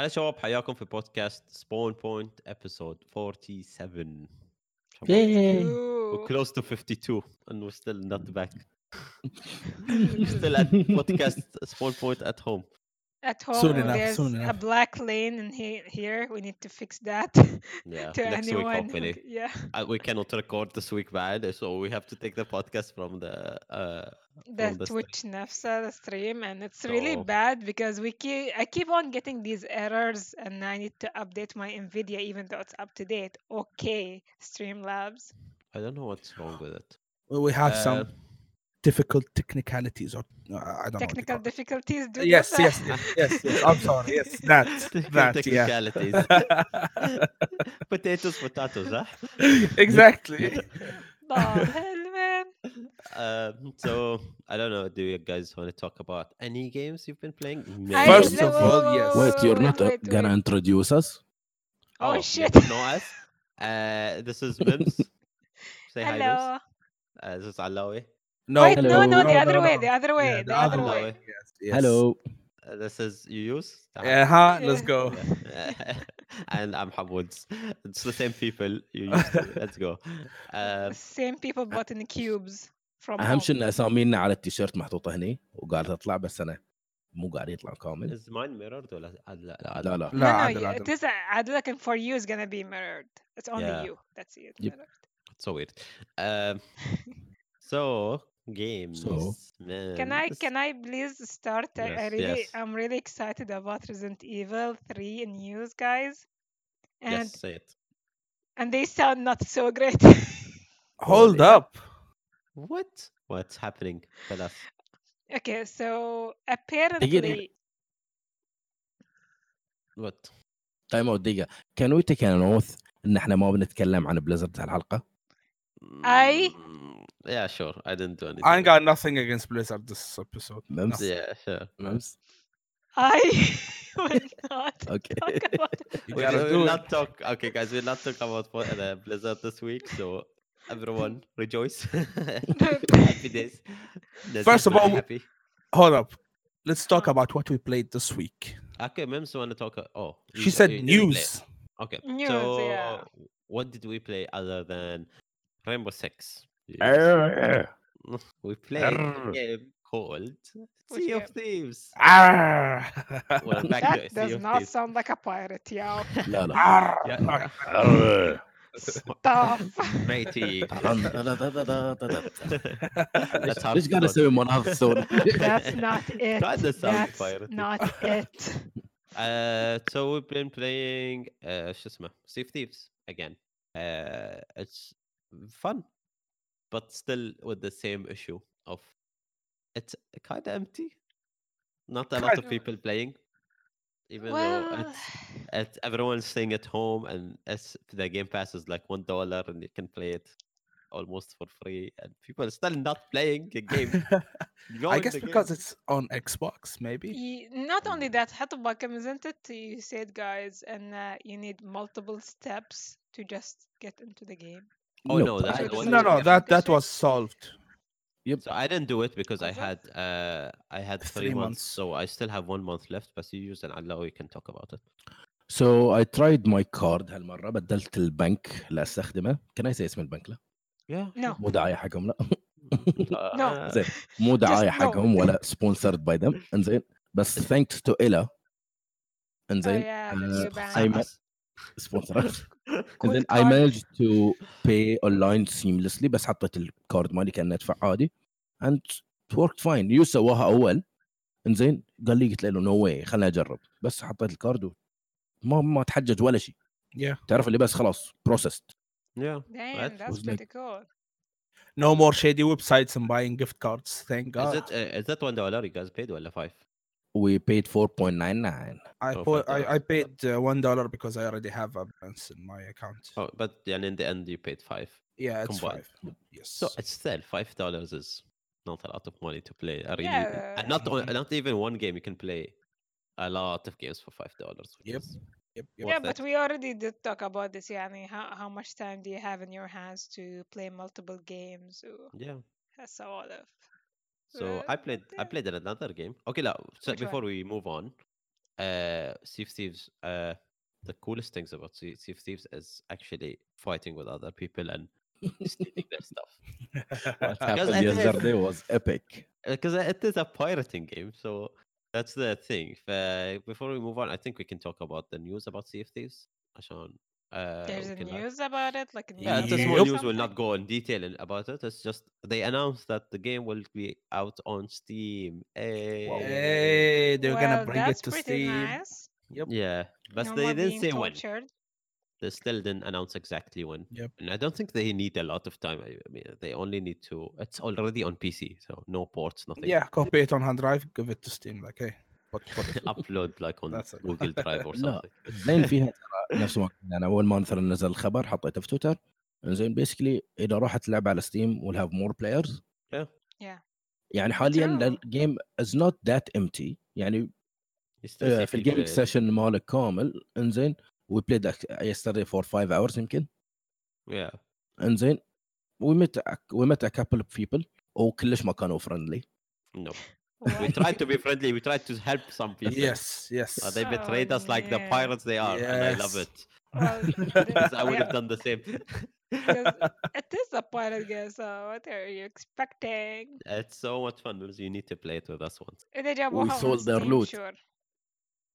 هلا شباب حياكم في بودكاست سبون بوينت ابيسود 47 وكلوز تو 52 انه ستيل نوت باك ستيل بودكاست سبون بوينت ات هوم at home Soon enough, there's soon a black lane in he- here. We need to fix that. yeah to next anyone. who hopefully c- yeah, uh, we cannot record this week bad so we have to take the podcast from the uh the from the st- Twitch Nafsa the stream, and it's really So- bad because we keep I keep on getting these errors, and I need to update my Nvidia even though it's up to date. Okay, Streamlabs. i don't know what's wrong with it Well, we have Uh, some difficult technicalities, or uh, I don't know. Technical call it. difficulties. Do Yes, yes, yes, yes, yes. I'm sorry. Yes, that, Technical that, yeah. technicalities potatoes potatoes huh exactly. the hell, man. Um, so I don't know. Do you guys want to talk about any games you've been playing? I- First of all, whoa, yes. Wait, you're wait, not uh, wait, gonna wait. introduce us? Oh, you shit. don't know us. Uh, this is Mims. Say hi, Mims. Hello. Uh, this is Alawi. No, Wait, no, no, the other way, the other way, Yeah, the other other way. way. Yes, yes. Hello. Uh, this is Yuyus. Uh huh. Let's Yeah. go. and I'm Hamwoods. It's the same people you used to. Let's go. Uh, Same people but in cubes from اهم. شيء ان اسامينا على التيشيرت محطوطه هني وقاعد تطلع بس أنا مو قاعد يطلع كامل is mine mirrored ولا لا لا لا لا No, لا no, عادل you- عادل. it is Adil and for you is gonna be mirrored. It's only Yeah. you that see it Yep. It's so weird. Um, so games. So? man, Can I this- can I please start? I, I Yes, really yes. I'm really excited about Resident Evil 3 news, guys. And Yes, say it. and they sound not so great. Hold Holy- up. What? What's happening? Tell us. okay, so apparently What? تايم اوت دقيقه كان وي تيك ان اوث ان احنا ما بنتكلم عن بليزرد هالحلقه I- Mm, yeah, sure. I didn't do anything. I ain't got nothing against Blizzard this episode. Mems? Yeah, sure. Mems? I will not. okay. we will not talk. Okay, guys, we'll not talk about uh, Blizzard this week. So everyone rejoice. happy days. This First of all, happy. hold up. Let's talk about what we played this week. Okay, Mems want to talk. Uh, oh, she you, said eh, you news. Okay, news, so yeah. what did we play other than Rainbow Six? Yes. Arr. We played a Arr. game called Which Sea of game? Thieves. Arr. Well, back to that Sea does of not Thieves. sound like a pirate, yo. لا لا Arr. Yeah. Arr. Tough. Matey. That's how ليش قاعد اسوي مناظر صوت That's not it. Kinda sounds That's pirated. not it. Uh, so we've been playing uh, شو اسمه Sea of Thieves again. Uh, it's fun, but still with the same issue of it's kind of empty. Not a lot of people playing, even well... though it's, it's, everyone's staying at home and it's, the Game Pass is like one dollar and you can play it almost for free, and people are still not playing the game. I guess because game. it's on Xbox, maybe. Not only that, Hatobakam, isn't it? You said, guys, and uh, you need multiple steps to just get into the game. Oh No, no, but that's I- the one No, thing no, we that that Different was solved. So I didn't do it because I Okay. had uh I had three, Three months, months. so I still have one month left. But you use an Allah, we can talk about it. So I tried my card هالمره بدلت البنك اللي استخدمه كان يصير اسم البنك لا Yeah. no مو دعايه حقهم لا Uh, زين مو دعايه no. حقهم ولا سبونسرد باي ذم انزين بس ثانكس تو إلا oh انزين yeah uh, then I managed to pay online seamlessly بس حطيت الكارد مالي كان ادفع عادي and it worked fine يو سواها اول انزين قال لي قلت له نو واي خليني اجرب بس حطيت الكارد و- ما ما تحجج ولا شيء Yeah. تعرف اللي بس خلاص بروسست yeah. Damn, That that's pretty cool. No more shady websites and buying gift cards. Thank Is God. it uh, is that one dollar you guys paid or five? We paid 4.99 I Oh, put, I, I paid uh, one dollar because I already have a balance in my account. Oh, but then in the end you paid five. Yeah, it's combined. five. Yes. So it's still five dollars is not a lot of money to play. I really, Yeah. and not not even one game you can play a lot of games for five dollars. Yep. Yep, yep. Yeah, but it. we already did talk about this. Yani, how how much time do you have in your hands to play multiple games? Or Yeah. that's a lot of. So Uh, I played I yeah. played in another game. Okay, now so Which before we move on, uh, Sea of Thieves, uh, the coolest things about Sea Sea of Thieves is actually fighting with other people and stealing their stuff. What Because happened it is- yesterday was epic. Because it is a pirating game, so that's the thing. Uh, before we move on, I think we can talk about the news about Sea of Thieves. عشان, uh, There's a can, like- news about it, like a Yeah, news the or small Yup. news will not go in detail about it. It's just they announced that the game will be out on Steam. Hey. Hey, they're well, gonna bring it that's to pretty Steam. nice. Yep. Yeah, but no they didn't being say when. tortured. They still didn't announce exactly when. Yep. And I don't think they need a lot of time. I I mean, they only need to. It's already on PC, so no ports, nothing. Yeah, copy it on hard drive, give it to Steam. Like, hey, on That's it. Google Drive or لا something. زين فيها ترى نفس ما أنا أول ما مثلا نزل الخبر حطيته في تويتر زين بيسكلي إذا راحت تلعب على ستيم ويل هاف مور بلايرز Yeah. Yeah. يعني حاليا. الجيم از نوت ذات امتي يعني آه، في it. سيشن مالك كامل إنزين وي بلايد يسترداي فور 5 اورز يمكن Yeah. إنزين وي ميت وي ميت ا كابل اوف بيبل وكلش ما كانوا فرندلي No. we tried to be friendly. We tried to help some people. Yes, yes. Uh, they betrayed oh, us like the pirates they are, yes. and I love it. Oh, well, I would have done the same. it is a pirate game, so what are you expecting? It's so much fun. You need to play it with us once. We sold their loot. Sure.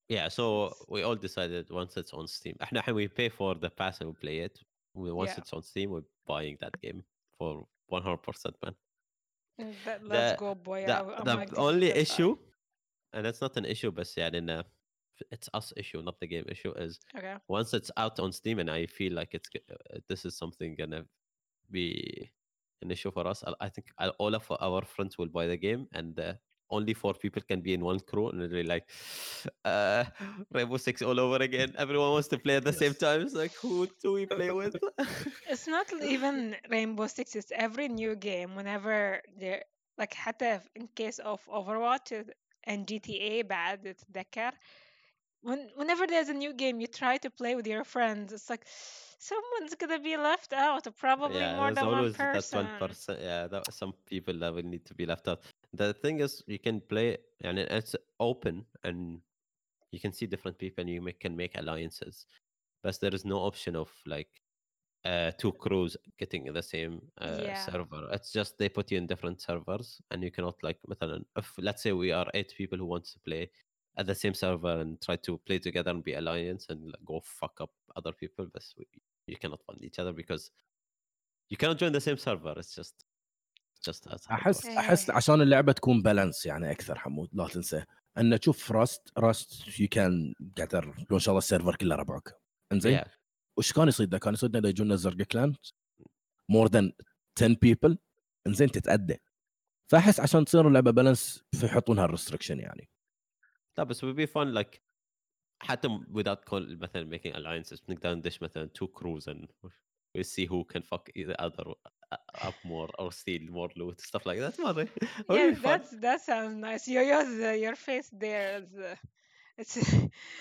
Yeah, so we all decided once it's on Steam. We pay for the pass and we play it. Once yeah. it's on Steam, we're buying that game for 100%, man. That, let's The- go, boy. The, I, the like, only the issue, and it's not an issue, but yeah, in, uh, it's us issue, not the game issue, is. Okay. once it's out on Steam and I feel like it's uh, this is something gonna be an issue for us. I, I think all of our friends will buy the game, and uh, only four people can be in one crew, and they're like, uh, Rainbow Six all over again. Everyone wants to play at the same Yes. time. It's like, who do we play with? It's not even Rainbow Six. It's every new game. Whenever there, like حتى in case of Overwatch and GTA بعد تتذكر when whenever there's a new game you try to play with your friends it's like someone's gonna be left out probably yeah, more there's than one always that person one person. Yeah, that, some people that will need to be left out. The thing is, you can play, and it's open, and you can see different people, and you make, can make alliances. But there is no option of like uh, two crews getting in the same uh, Yeah. server. It's just they put you in different servers, and you cannot like, مثلا, if let's say we are eight people who want to play at the same server and try to play together and be alliance and like, go fuck up other people, but we, you cannot fund each other because you cannot join the same server. It's just, it's just as أحس. أحس عشان اللعبة تكون بالانس يعني أكثر حمود لا تنسى أن تشوف راست راست يو كان قدر لو إن شاء الله السيرفر كله ربعك إنزين Yeah. وش كان يصيدنا؟ كان يصيدنا إذا يجونا الزرقاء كلان مور ذان 10 بيبل إنزين تتأدى فأحس عشان تصير اللعبة بالانس فيحطونها الريستركشن يعني لا بس would be fun like حتى م- without call مثلا making alliances بنقدر ندش مثلا two crews and we see who can fuck either other uh, up more or steal more loot stuff like that. مرة. It would yeah be fun. that's that sounds nice yo yo's uh, your face there is uh, it's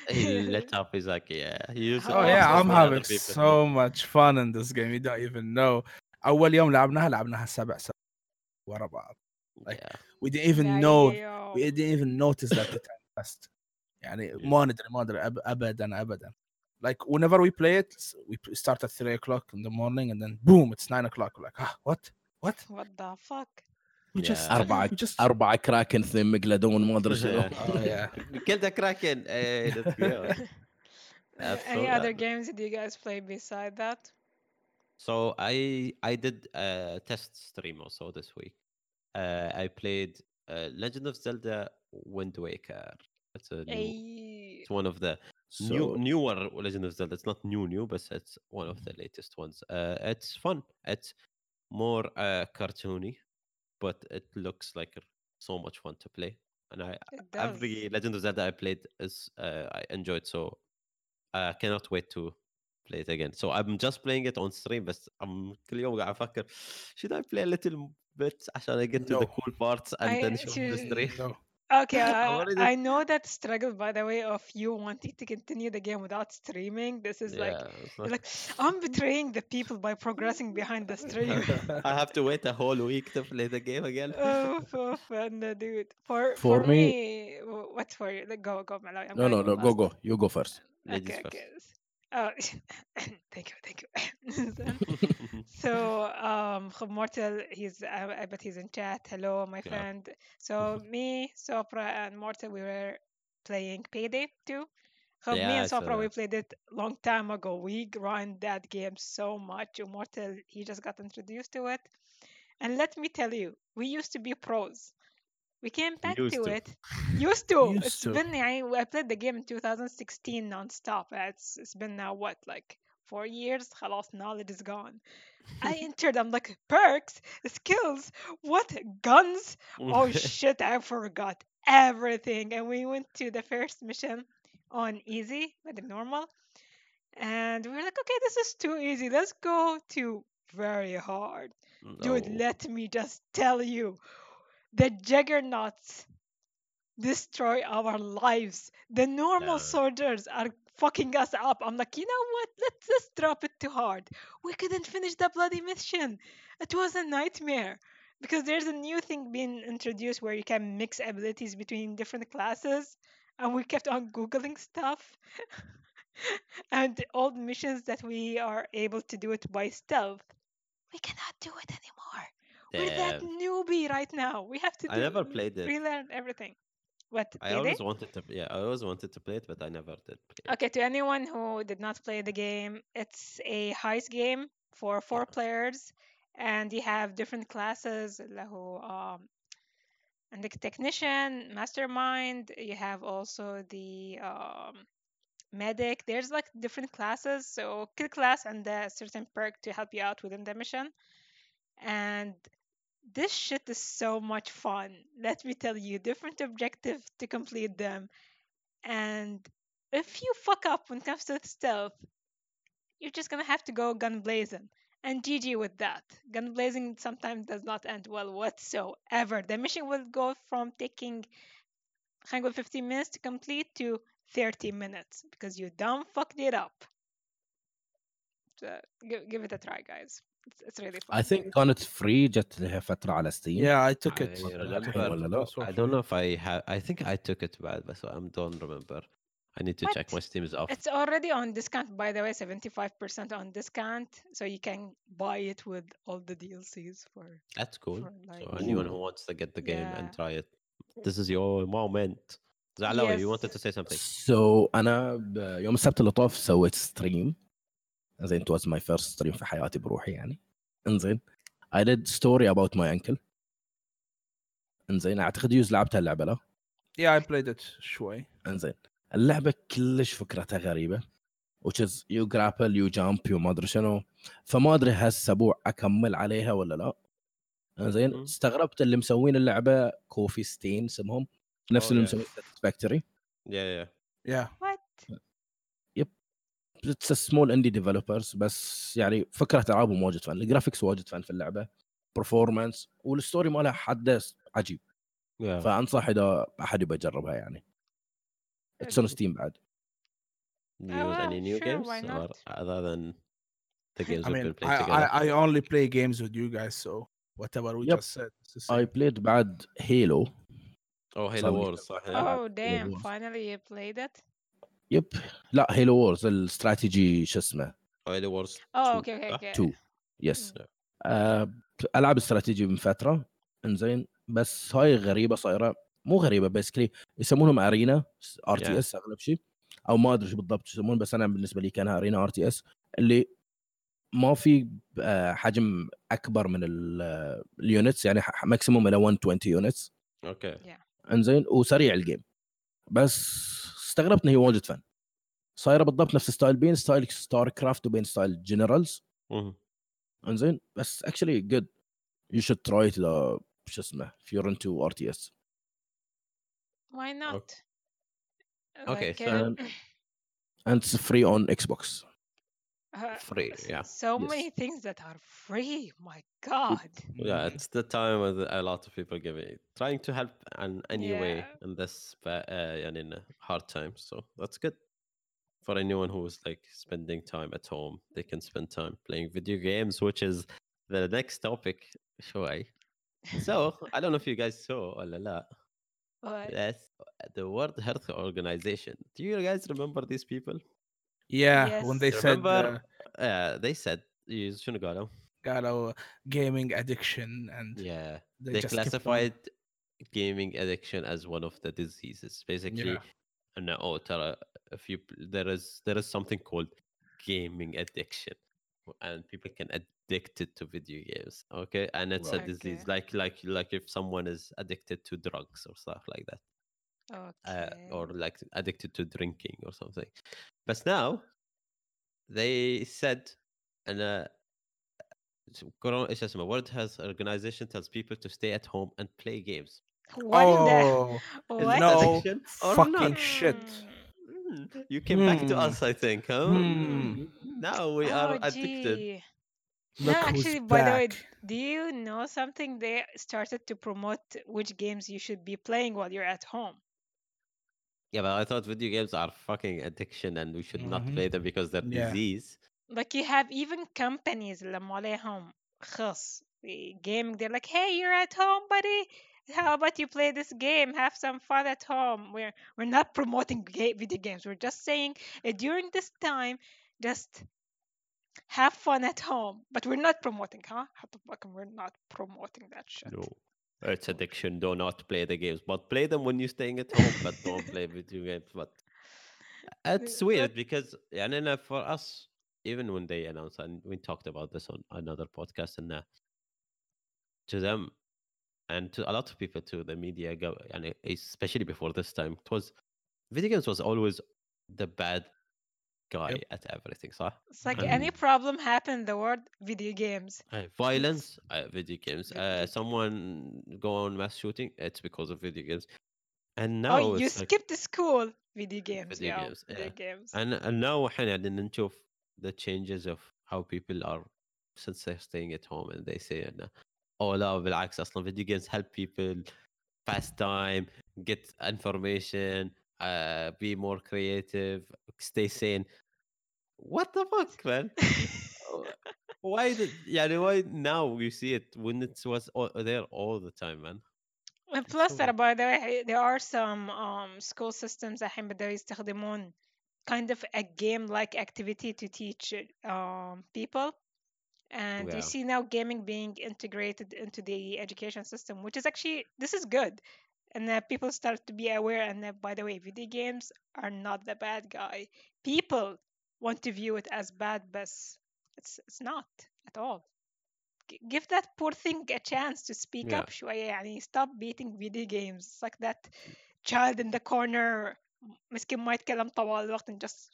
He lit up. He's like, yeah. He used Oh, Oh it yeah, also I'm for other having people. so much fun in this game. You don't even know. أول يوم لعبناها لعبناها سبع ساعات ورا بعض. like- Yeah. We didn't even Yeah, know. yo. We didn't even notice that the time passed. يعني ما ندري ما ندري أب- أبدا أبدا. Like whenever we play it, s- we p- start at three o'clock in the morning and then boom, it's nine o'clock. We're like, ah, what? What? what the fuck We just Yeah. اربعه we just اربعه كراكن ثم مقلدون ما ادري شنو Yeah. Oh yeah. Killed a kraken. Hey, let's go. That's any so other bad. games did you guys play beside that So I I did a test stream also this week. Uh, I played uh, Legend of Zelda Wind Waker. It's a new, Ay, it's one of the new newer Legend of Zelda. It's not new new, but it's one of the latest ones. Uh, it's fun. It's more uh, cartoony, but it looks like so much fun to play. And I it does. every Legend of Zelda I played is uh, I enjoyed so I cannot wait to play it again. So I'm just playing it on stream but I'm كل يوم قاعد أفكر should I play a little bit عشان I get to the No. cool parts and I- then show the should- stream No. Okay, I, already- I know that struggle by the way of you wanting to continue the game without streaming. This is like Yeah, it's you're not- like I'm betraying the people by progressing behind the stream. I have to wait a whole week to play the game again. Oof, oof, and uh, dude, for For for me- me, w- what's for you? Like, go, go, Malloy. I'm No, gonna no, no. Go, last. go. You go first. Ladies Okay, first. okay. Oh, thank you, thank you. so, um, Khub Mortal, he's, I, I bet he's in chat. Hello, my Yeah. friend. So, me, Sopra, and Mortal, we were playing Payday 2. Khub, me Yeah, I and Sopra, we played it long time ago. We grind that game so much. Mortal, he just got introduced to it. And let me tell you, we used to be pros. We came back Used to to. it. Used to. Used It's to. been يعني, I played the game in 2016 non-stop. It's it's been now what like four years. خلاص knowledge is gone. I entered. I'm like perks, skills, what guns? Oh shit! I forgot everything. And we went to the first mission on easy, like normal, and we were like, okay, this is too easy. Let's go to very hard. Dude, No. let me just tell you, the juggernauts destroy our lives. The normal Yeah. soldiers are fucking us up. I'm like, you know what? Let's just drop it too hard. We couldn't finish the bloody mission. It was a nightmare. Because there's a new thing being introduced where you can mix abilities between different classes. And we kept on Googling stuff. and all the missions that we are able to do it by stealth, we cannot do it anymore. We're that newbie right now. We have to. Do, I never played it. Relearn everything. What? I always it? wanted to. Yeah, I always wanted to play it, but I never did. Okay, to anyone who did not play the game, it's a heist game for four yeah. players, and you have different classes. Who, um, and the technician, mastermind. You have also the um, medic. There's like different classes. So kill class and a certain perk to help you out within the mission. And this shit is so much fun. Let me tell you, different objective to complete them. And if you fuck up when it comes to stealth, you're just gonna have to go gun blazing. And GG with that. Gun blazing sometimes does not end well whatsoever. The mission will go from taking 15 minutes to complete to 30 minutes because you dumb fucked it up. So give, give it a try, guys. It's, it's really fun. I think كانت فري جت لها فتره على ستيم Yeah, I took I it. remember. ولا لا؟ I don't know if I have. I think I took it bad, but I don't remember. I need to check. What? My Steam is off. It's already on discount, by the way, 75% on discount. So you can buy it with all the DLCs for. That's cool. for like- So anyone who wants to get the game and Yeah. try it, this is your moment. Zalawi, you wanted Yes. to say something? سو انا ب- يوم السبت اللي طاف سويت ستريم زين it was my first ستريم في حياتي بروحي يعني انزين I did story about my uncle انزين أعتقد يوز لعبتها اللعبة لا Yeah, I played it شوي. انزين اللعبة كلش فكرتها غريبة which is you grapple you jump you ما أدري شنو فما أدري هالاسبوع أكمل عليها ولا لا انزين. استغربت اللي مسوين اللعبة كوفي ستين اسمهم نفس Oh, اللي yeah. مسوين ساتسفاكتوري Yeah, yeah. Yeah. اتس سمول اندي ديفلوبرز بس يعني فكره العابهم واجد فن الجرافيكس واجد فن في اللعبه برفورمانس والستوري مالها حدث عجيب Yeah. فانصح اذا احد يبى يجربها يعني اتس اون ستيم بعد Oh, use any new sure, games or other than the games I we've mean, been playing I, together? I, I only play games with you guys, so whatever we Yep. just said. same. بلايد بعد هيلو oh, Halo Wars. Oh, damn. Finally, you played it? يب لا هيلو وورز الاستراتيجي شو اسمه Oh, Halo Wars. Oh, 2. okay, okay, صح؟ okay. 2 يس. آه، ألعاب استراتيجي من فترة إنزين بس هاي غريبة صايرة مو غريبة بيسكلي يسمونهم ارينا ار تي. اس أغلب شيء أو ما أدري شو بالضبط شو يسمون بس أنا بالنسبة لي كانها ارينا ار تي اس اللي ما في آه، حجم أكبر من ال- اليونتس يعني ماكسيموم إلى 120 يونتس Okay. إنزين وسريع الجيم بس استغربت ان هي واجد فن. صايرة بالضبط نفس ستايل بين ستايل ستار كرافت وبين ستايل جنرالز. إنزين بس اكشلي جود يو شود تراي ات إذا شو اسمه if you're into RTS Why not? Okay, Like, so- uh, and it's free on Xbox. Uh, free. Yeah, So Yes. many things that are free. My God. yeah. Mm. It's the time with a lot of people giving, trying to help in any way in this uh, and in a hard time. So that's good for anyone who's like spending time at home. They can spend time playing video games, which is the next topic. Sure. So I don't know if you guys saw or la. But Yes, the World Health Organization. Do you guys remember these people? Yeah, when they Yes. said Remember, uh, uh, they said you شنو قالوا? قالوا gaming addiction and Yeah, they, they, just kept on- classified gaming addiction as one of the diseases. Basically, Yeah. and oh, ترى if you there is there is something called gaming addiction, and people can addicted to video games. Okay, and it's a Right. disease Okay. like like like if someone is addicted to drugs or stuff like that. okay. uh, or like addicted to drinking or something. But now they said, and uh, s- Corona- إيش اسمه World Health Organization tells people to stay at home and play games. what in the oh, what? no addiction or fucking not? shit. Mm. Hmm, You came back to Hmm. us, I think, huh? Hmm. Now we are oh, addicted. gee. Look no, who's actually, by the way, back. do you know something? They started to promote which games you should be playing while you're at home. Yeah, but I thought video games are fucking addiction and we should not Mhm. play them because they're Yeah. disease. Like you have even companies لما عليهم خاص gaming. They're like, hey, you're at home, buddy. How about you play this game? Have some fun at home. We're we're not promoting ga- video games. We're just saying uh, during this time, just have fun at home. But we're not promoting, huh? حتى fucking We're not promoting that shit. No. It's addiction. Do not play the games, but play them when you're staying at home. but don't play video games. But it's weird because and then uh, for us, even when they announced, and we talked about this on another podcast, and uh, to them and to a lot of people too, the media go, and especially before this time, it was video games was always the bad guy Yep. at everything. So It's like And- any problem happen in the world, video games. uh, violence, uh, video games. Video Uh, games. someone go on mass shooting, it's because of video games. And now oh, you it's like, skipped school. Video games, Video yeah. games, Video yeah. games. and and now احنا قاعدين نشوف the changes of how people are since they're staying at home and they say انه oh لا بالعكس اصلا video games help people pass time, get information, uh, be more creative, stay sane. What the fuck, man? why did يعني why now you see it when it was all, there all the time, man? And plus so ترى by the way there are some um, school systems الحين بدأوا يستخدمون kind of a game like activity to teach um, people and Yeah. you see now gaming being integrated into the education system which is actually this is good and that people start to be aware and that by the way video games are not the bad guy people want to view it as bad but it's it's not at all G- give that poor thing a chance to speak Yeah. up شوية يعني stop beating video games it's like that child in the corner مسكين ما يتكلم طوال الوقت and just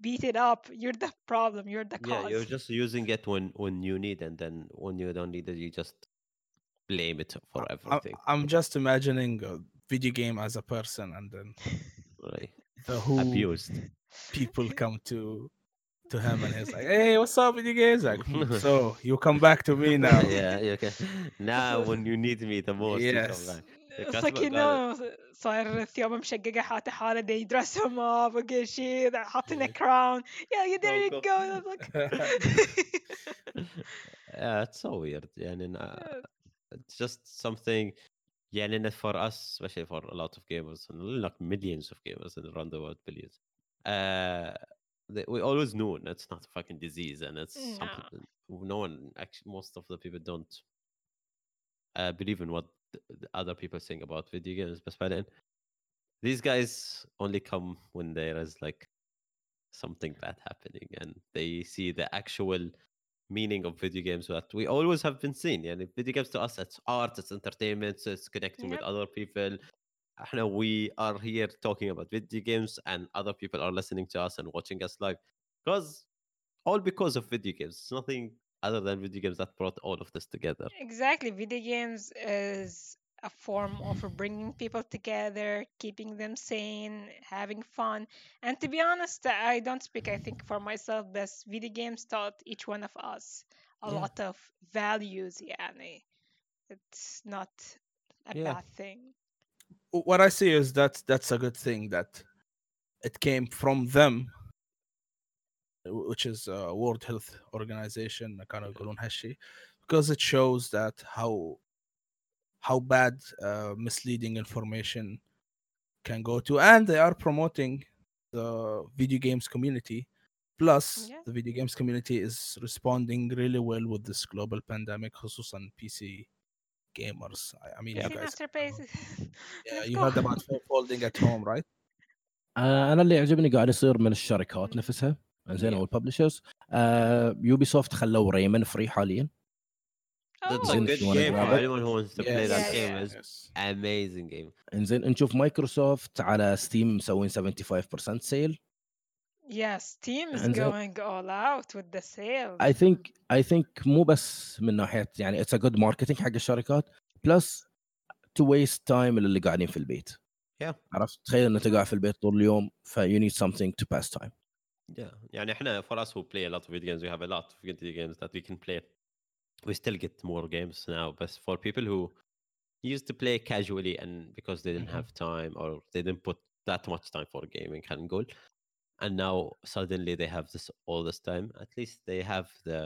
beat it up you're the problem you're the Yeah, cause you're just using it when when you need, and then when you don't need it, you just blame it for I- everything. I'm just imagining a video game as a person, and then Right? the who Abused. people come to to him, and he's like, "Hey, what's up, video games?" Like, "Hmm, so you come back to me now. yeah, yeah, okay. Now when you need me the most, you come Yes. back. It's like you know صاير ثيابه مشققة حاطة حالة they dress him up وكل شيء حاطين a crown yeah you- there you Go, go It's like yeah, it's so weird. Yeah, and uh, it's just something. Yeah, and then for us, especially for a lot of gamers, and like millions of gamers and around the world, billions. uh, they, we always knew it's not a fucking disease, and it's No. something no one actually. Most of the people don't uh, believe in what the, the other people think about video games. But by then, these guys only come when there is like something bad happening, and they see the actual meaning of video games that we always have been seeing. Yeah, video games to us, it's art, it's entertainment, it's connecting with other people. احنا we are here talking about video games and other people are listening to us and watching us live because all because of video games it's nothing other than video games that brought all of this together exactly video games is a form of bringing people together, keeping them sane, having fun. And to be honest, I don't speak, I think, for myself, but video games taught each one of us a Yeah. lot of values. Yani. It's not a Yeah. bad thing. what I see is that that's a good thing that it came from them, wh- which is uh, World Health Organization, كانوا يقولون هالشيء, because it shows that how how bad uh, misleading information can go to, and they are promoting the video games community. Plus, Yeah. the video games community is responding really well with this global pandemic, خصوصا PC gamers. I, mean, Yeah. you guys yeah, you heard about folding at home, right? آه، أنا اللي يعجبني قاعد يصير من الشركات نفسها زين. أو الببلشرز يوبي سوفت خلوا ريمن فري حاليا That's Oh, a good game for anyone who wants to play that game. It's amazing game. انزين نشوف مايكروسوفت على ستيم مسوين 75% سيل Yes, Steam is إنزين. going all out with the sales. اي ثينك اي ثينك مو بس من ناحيه يعني اتس ا جود ماركتينج حق الشركات بلس تو ويست تايم اللي قاعدين في البيت Yeah. عرفت تخيل ان انت قاعد في البيت طول اليوم ف you need something to pass time Yeah. يعني احنا for us who play a lot of video games, we have a lot of video games that we can play. We still get more games now, but for people who used to play casually and because they didn't Mhm. have time or they didn't put that much time for gaming can goal, And now suddenly they have this all this time. At least they have the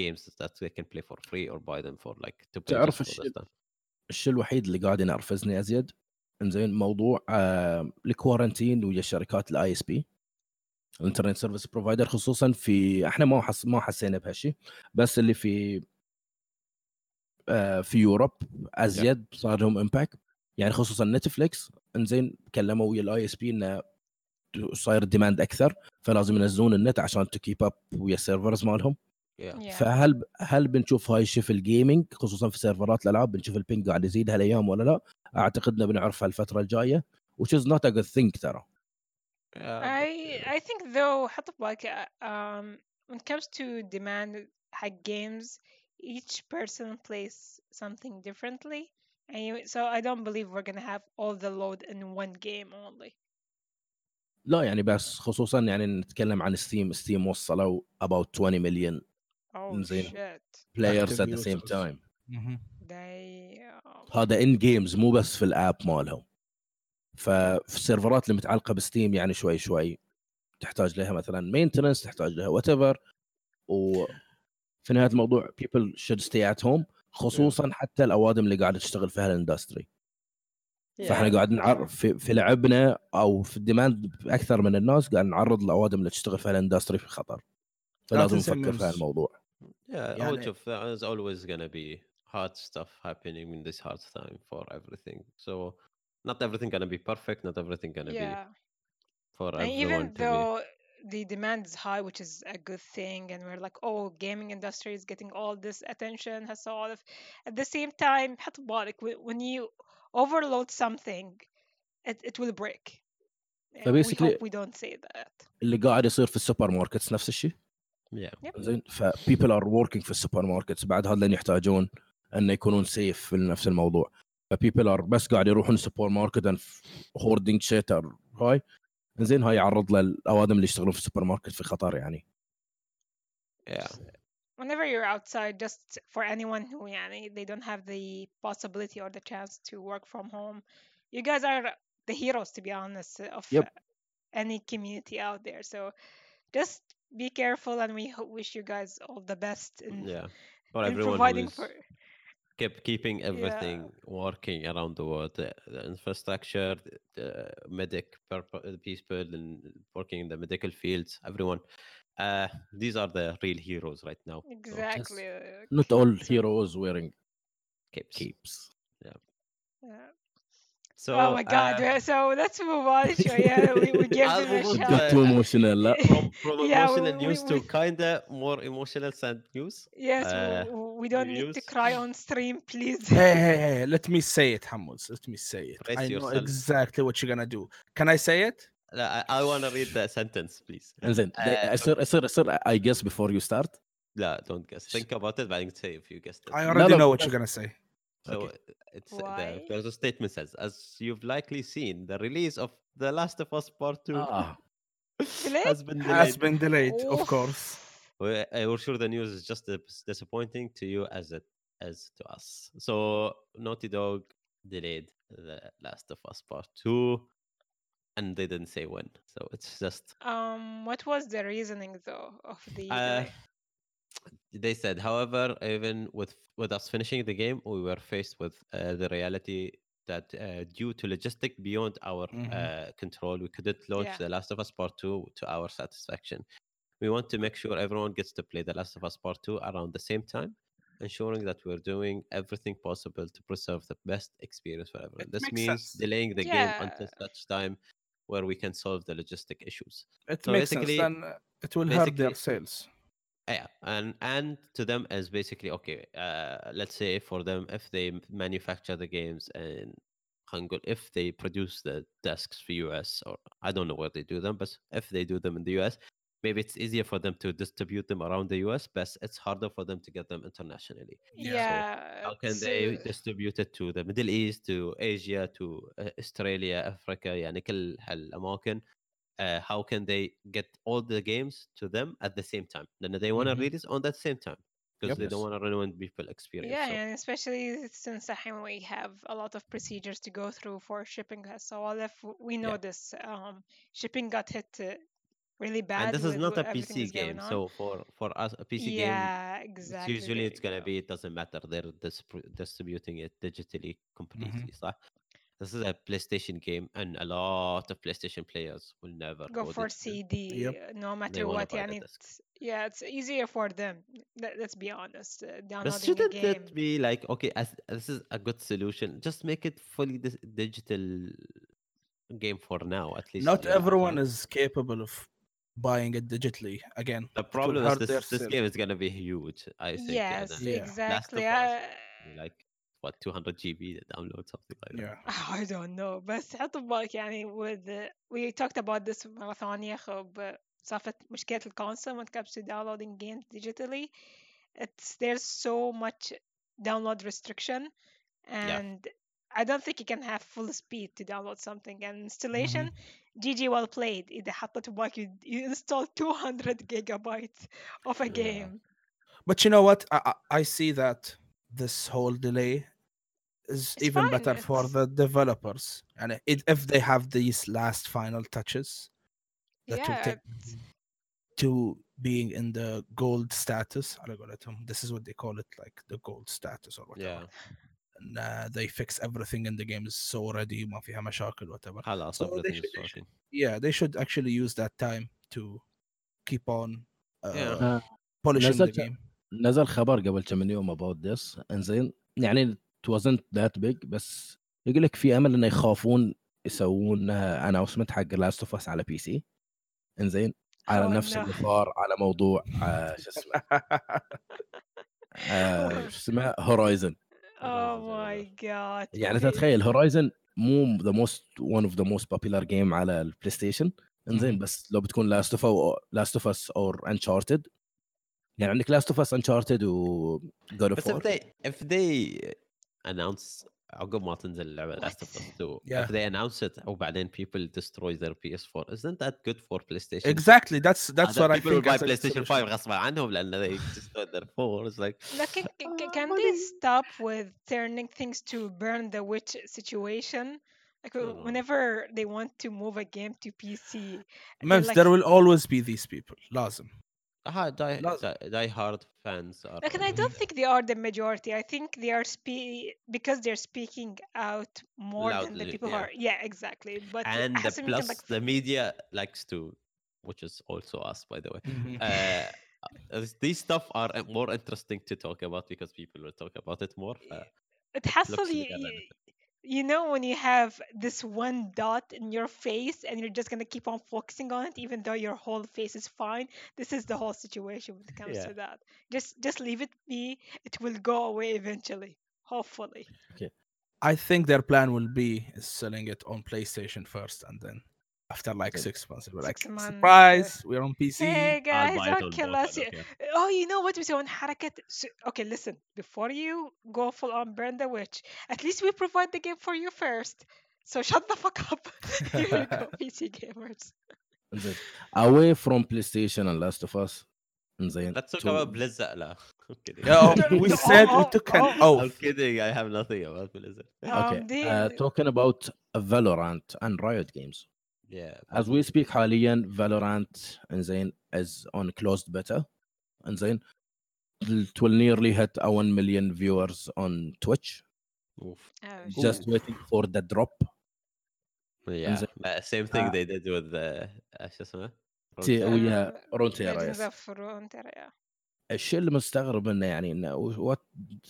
games that they can play for free or buy them for like to play تعرف الشيء-. الشيء الوحيد اللي قاعد ينرفزني ازيد إنزين موضوع آه الكوارنتين ويا الشركات الاي اس بي الانترنت سيرفيس بروفايدر خصوصا في إحنا ما حس ما حسينا بهالشيء بس اللي في آه في يوروب ازيد صار لهم امباكت يعني خصوصا نتفليكس إنزين كلموا ويا الاي اس بي إنه صاير الديماند أكثر فلازم ينزلون النت عشان تو كيب اب ويا السيرفرز مالهم Yeah. Yeah. فهل هل بنشوف هاي الشيء في الجيمنج خصوصا في سيرفرات الألعاب بنشوف البينج قاعد يزيد هالأيام ولا لا؟ أعتقد إنه بنعرفها الفترة الجاية which is not a good thing ترى Yeah, I I think though حط ببالك uh, um when it comes to demand حق games each person plays something differently and you, so I don't believe we're gonna have all the load in one game only لا يعني بس خصوصا يعني نتكلم عن ستيم ستيم وصلوا about 20 مليون زين. shit. players Active at the same users. time. Mhm. damn. هذا ان جيمز مو بس في الأب مالهم. ففي السيرفرات اللي متعلقة بستيم يعني شوي شوي تحتاج لها مثلا مينتنس تحتاج لها وات ايفر وفي نهاية الموضوع people should stay at home. خصوصا حتى الأوادم اللي قاعدة تشتغل في هالاندستري فاحنا. قاعد نعرف في, في لعبنا أو في الديماند أكثر من الناس قاعد نعرض الاوادم اللي تشتغل في هالاندستري في خطر فلازم نفكر في Yeah, يعني- يعني... of there's always gonna be hard stuff happening in this hard time for everything. So not everything gonna be perfect. Not everything gonna be yeah for and everyone even though the demand is high which is a good thing and we're like oh gaming industry is getting all this attention has all of at the same time حط ببالك whe- when you overload something it, it will break And we we don't say that اللي قاعد يصير في السوبر ماركتس نفس الشيء. Yeah. Yep. زين ف people are working في السوبر ماركتس بعد هذا يحتاجون انه يكونون سيف في نفس الموضوع ف people are بس قاعد يروحون السوبر ماركت and hoarding shit or هاي زين هاي يعرض للأوادم اللي يشتغلون في السوبر ماركت في خطر يعني Yeah. whenever you're outside just for anyone who they don't have the possibility or the chance to work from home you guys are the heroes to be honest of yep. any community out there so just be careful and we wish you guys all the best in, yeah for in providing for kept keeping everything yeah. working around the world the, the infrastructure the, the medic purpose, peace and working in the medical fields everyone uh, these are the real heroes right now. Exactly. So. Uh, uh, Not all heroes wearing capes. capes. Yeah. yeah. So, oh my god! Uh, uh so let's move on. Sure, yeah, we, we give them a shot. Got too emotional. from, from yeah, emotional we, news we, to kinda more emotional sad news. Yes, uh, we don't news. need to cry on stream, please. Hey, hey, hey! Let me say it, Hammuz. Let me say it. Press I yourself. know exactly what you're gonna do. Can I say it? لا, I, I want to read the sentence, please. انزين آه، يصير يصير يصير I guess before you start لا, don't guess. Think about it بعدين say if you guessed it. I لا، already لا، know what بس- you're gonna say. So Okay. uh, it's Why? the, there's a statement says, as you've likely seen, the release of The Last of Us Part Two Ah, Delayed? has been Has delayed. been delayed, of Oof. course. We- uh, we're sure the news is just dis- disappointing to you as it as to us. So Naughty Dog delayed The Last of Us Part Two, and they didn't say when. So it's just Um, what was the reasoning though of the uh, they said, however, even with with us finishing the game, we were faced with uh, the reality that uh, due to logistic beyond our Mhm. uh, control, we couldn't launch Yeah. The Last of Us Part Two to our satisfaction. We want to make sure everyone gets to play The Last of Us Part Two around the same time, ensuring that we're doing everything possible to preserve the best experience for everyone. It This means sense. delaying the game until such time where we can solve the logistic issues. It So makes sense. basically- Then uh, it will hurt their sales. yeah and and to them as basically okay uh let's say for them if they manufacture the games and Hangul, if they produce the desks for us or i don't know where they do them but if they do them in the us maybe it's easier for them to distribute them around the us but it's harder for them to get them internationally Yeah. Yeah. how can it's, they uh, distribute it to the Middle East to Asia to uh, Australia Africa يعني كل هالأماكن uh, how can they get all the games to them at the same time then they want to Mhm. release on that same time because Yep. they don't Yes. want to ruin people experience Yeah, so. and especially since الحين we have a lot of procedures to go through for shipping so all if we know Yeah. this um shipping got hit uh, really bad. And this is not a PC game, so for for us a PC yeah, game, exactly. It's usually it's gonna be it doesn't matter. They're distributing it digitally mm-hmm. completely. Mm-hmm. So this is a PlayStation game, and a lot of PlayStation players will never go for it. CD, yep. Uh, no matter what. It's yeah, it's easier for them. Let's be honest. Uh, but shouldn't that be like okay? As, this is a good solution. Just make it fully digital game for now, at least. Not everyone is capable of buying it digitally. Again, The it will problem is hurt this their this sales. game is gonna be huge. I think. yes and, uh, Yeah. exactly Us, I, like what 200 GB to download something like that. Yeah. I don't know بس حط ببالك يعني with the, we talked about this مرة ثانية خب صارت مشكلة الكونسول when it comes to downloading games digitally it's there's so much download restriction and I don't think you can have full speed to download something. And installation, mm-hmm. GG well played. It happened to work. You, you install 200 gigabytes of a yeah. game. But you know what? I, I, see that this whole delay is it's even fine. better it's... for the developers. And it, if they have these last final touches that yeah, will take to being in the gold status, this is what they call it, like the gold status or whatever. Yeah. Uh, they fix everything in the game is so ready ما فيها مشاكل whatever. خلاص So they should- they should-. Yeah, they should actually use that time to keep on uh, Yeah. آه، polishing the game. نزل خبر قبل كم من يوم about this انزين يعني it wasn't that big بس يقول لك في امل انه يخافون يسوون اناونسمنت حق لاست اوف اس على بي سي انزين على Oh, نفس صار على موضوع آه، شو اسمه آه، شو اسمه هورايزن oh my god يعني. تتخيل هورايزن مو ذا موست ون اوف ذا موست بوبيلر جيم على البلاي ستيشن انزين. بس لو بتكون لاست اوف لاست اوف اس اور انشارتد يعني عندك لاست اوف اس انشارتد و جود بس اوف if they if they announce عقب ما تنزل اللعبه Last of Us 2 Yeah. if they announce it وبعدين people destroy their PS4 isn't that good for PlayStation Exactly. That's that's Other what I people will think. buy as a good PlayStation solution. 5 غصبا عنهم لان they destroyed their phone it's like Like, can, can, Ah, can they stop with turning things to burn the witch situation? Like No, w- no. whenever they want to move a game to PC, they're Mems, like, there will always be these people. لازم. uh, die, die, die hard fans are. Like, and I don't think they are the majority. I think they are spe- because they're speaking out more Loudly, than the people yeah. who are. Yeah, exactly. But and the plus like... the media likes to, which is also us, by the way. Mm-hmm. Uh, uh these stuff are uh, more interesting to talk about because people will talk about it more. Uh, it hassles you, you, know when you have this one dot in your face and you're just gonna keep on focusing on it even though your whole face is fine this is the whole situation when it comes Yeah. to that. Just just leave it be. It will go away eventually hopefully. I think their plan will be is selling it on PlayStation first and then after like six months. We're like, months. surprise, we're on PC. Hey guys, don't kill us. Oh, you know what we say on Harakat? So, okay, listen, before you go full on burn the witch, at least we provide the game for you first. So shut the fuck up. Here you go, PC gamers. Away from PlayStation and Last of Us. Let's talk about Blizzard now. I'm. Oh, we said we took an oh. I'm kidding. I have nothing about Blizzard. Um, okay. Uh, talking about Valorant and Riot games. Yeah. As we speak حاليا Valorant انزين is on closed beta انزين it will nearly hit a 1 million viewers on Twitch Oof. Oh, just shit. waiting for the drop Yeah. Uh, same thing Uh, they did with the uh, شو اسمه؟ ويا Uh, رونتيرا yeah. الشيء اللي مستغرب منه يعني انه what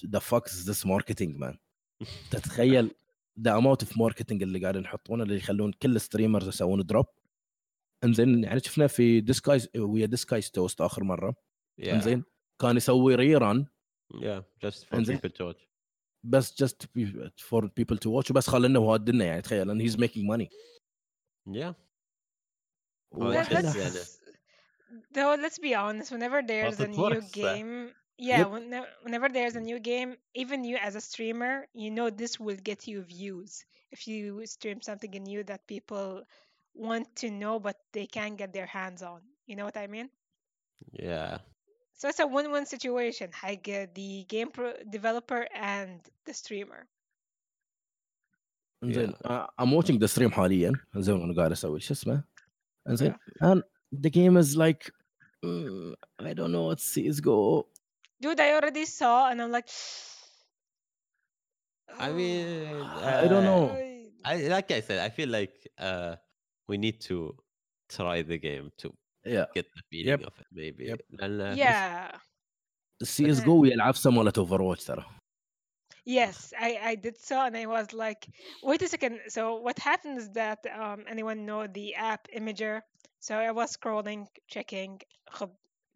the fuck is this marketing man تتخيل the amount of marketing اللي قاعدين يحطونه اللي يخلون كل الستريمرز يسوون دروب انزين يعني شفنا في ديسكايز ويا ديسكايز توست اخر مره Yeah. انزين كان يسوي ريران Yeah. Just for people to watch. بس just for people to watch بس خلنا وهدنا يعني تخيل and he's making money Yeah. Oh. وإحنا- let's, though, let's be honest. Whenever there's a new works, uh, game, yeah, Yep. when, whenever there's a new game, even you as a streamer, you know this will get you views. If you stream something new that people want to know but they can't get their hands on, you know what I mean? Yeah. So it's a win-win situation. حق the game pro- developer and the streamer. انزين uh, I'm watching the stream حاليا انزين وانا قاعد اسوي شو اسمه انزين and the game is like mm, I don't know what CSGO dude, I already saw, and I'm like, I mean, uh, I don't know. Uh, I like I said, I feel like uh, we need to try the game to yeah. get the feeling yep. of it maybe. Yep. And, uh, yeah. we اس جو يلعب سمولة اوفر واتش Yes, I, I did so, and I was like, wait a second. So what happened is that um, anyone know the app Imgur? So I was scrolling, checking.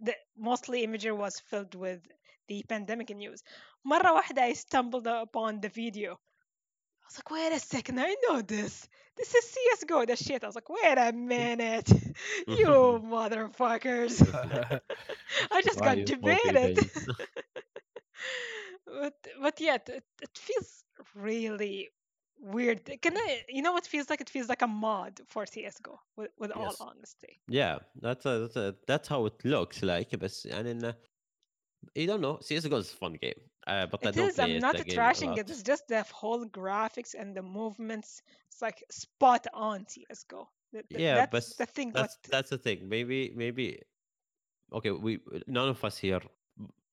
The, mostly Imgur was filled with the pandemic news. مرة واحدة I stumbled upon the video. I was like, wait a second, I know this. This is CSGO, the shit. I was like, wait a minute. you motherfuckers. I just Why got you smoking debated. things? but but yeah, it, it feels really weird. Can I? You know what feels like? It feels like a mod for CS:GO. With, with all Yes. honesty. yeah, that's a, that's a, that's how it looks like. بس يعني إنه you don't know. CS:GO is a fun game. Uh, but I It don't is. play I'm not the a trashing it. It's just the whole graphics and the movements. It's like spot on CS:GO. Th- th- Yeah, that's but the thing. That's what that's the thing. Maybe maybe okay. We none of us here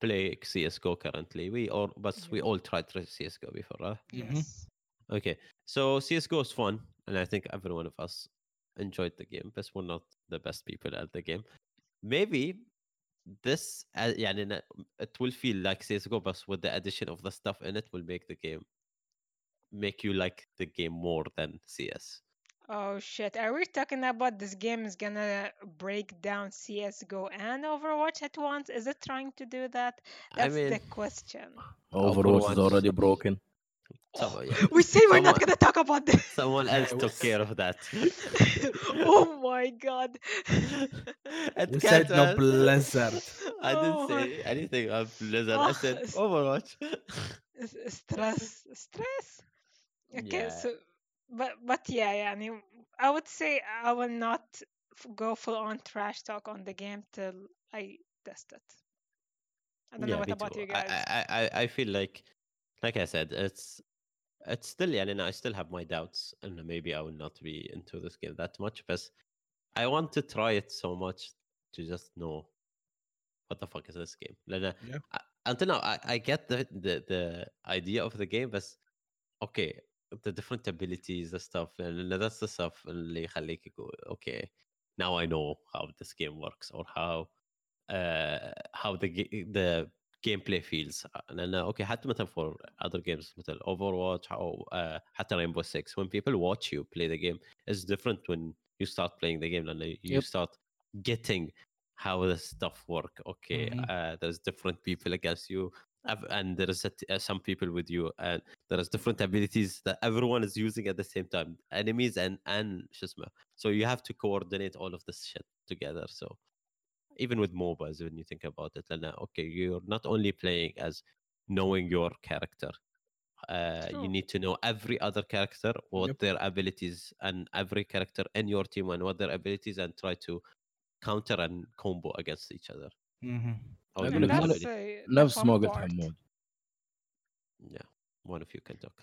play CS:GO currently. We all but we all tried to CS:GO before. Huh? Mhm. yes. Okay, so CS:GO is fun, and I think every one of us enjoyed the game. But we're not the best people at the game. Maybe this, uh, يعني إنه it will feel like CS:GO, but with the addition of the stuff in it, will make the game make you like the game more than CS. Oh shit! Are we talking about this game is gonna break down CS:GO and Overwatch at once? Is it trying to do that? I That's the mean, question. Overwatch is Overwatch. already broken Someone, yeah. We say we're not gonna talk about this. Someone else yeah, took care of that. oh my god. We said no Blizzard. I didn't oh. say anything about Blizzard. Oh. I said Overwatch. stress, stress. Okay, yeah. so but but yeah, yeah. I mean, I would say I will not go full on trash talk on the game till I test it. I don't yeah, know what about too. you guys. I, I I feel like like I said, it's it's still yeah, and I still have my doubts, and maybe I will not be into this game that much. But I want to try it so much to just know what the fuck is this game. لأن Yeah. I- until now, I, I get the, the the idea of the game, but okay, the different abilities, the stuff, and that's the stuff اللي يخليك يقول okay, now I know how this game works or how uh, how the ga- the gameplay feels لان اوكي حتى مثلا for other games مثل Overwatch او uh, حتى Rainbow Six when people watch you play the game it's different when you start playing the game لان you Yep. start getting how the stuff work okay Mhm. uh, there's different people against you Ev- and there is a t- uh, some people with you and there is different abilities that everyone is using at the same time enemies and and شو اسمه. so you have to coordinate all of this shit together so even with MOBAs, when you think about it, Lana, okay, you're not only playing as knowing your character, uh, you need to know every other character, what yep. their abilities, and every character in your team and what their abilities, and try to counter and combo against each other. Mm-hmm. Oh, love, mode. Yeah. One of you can talk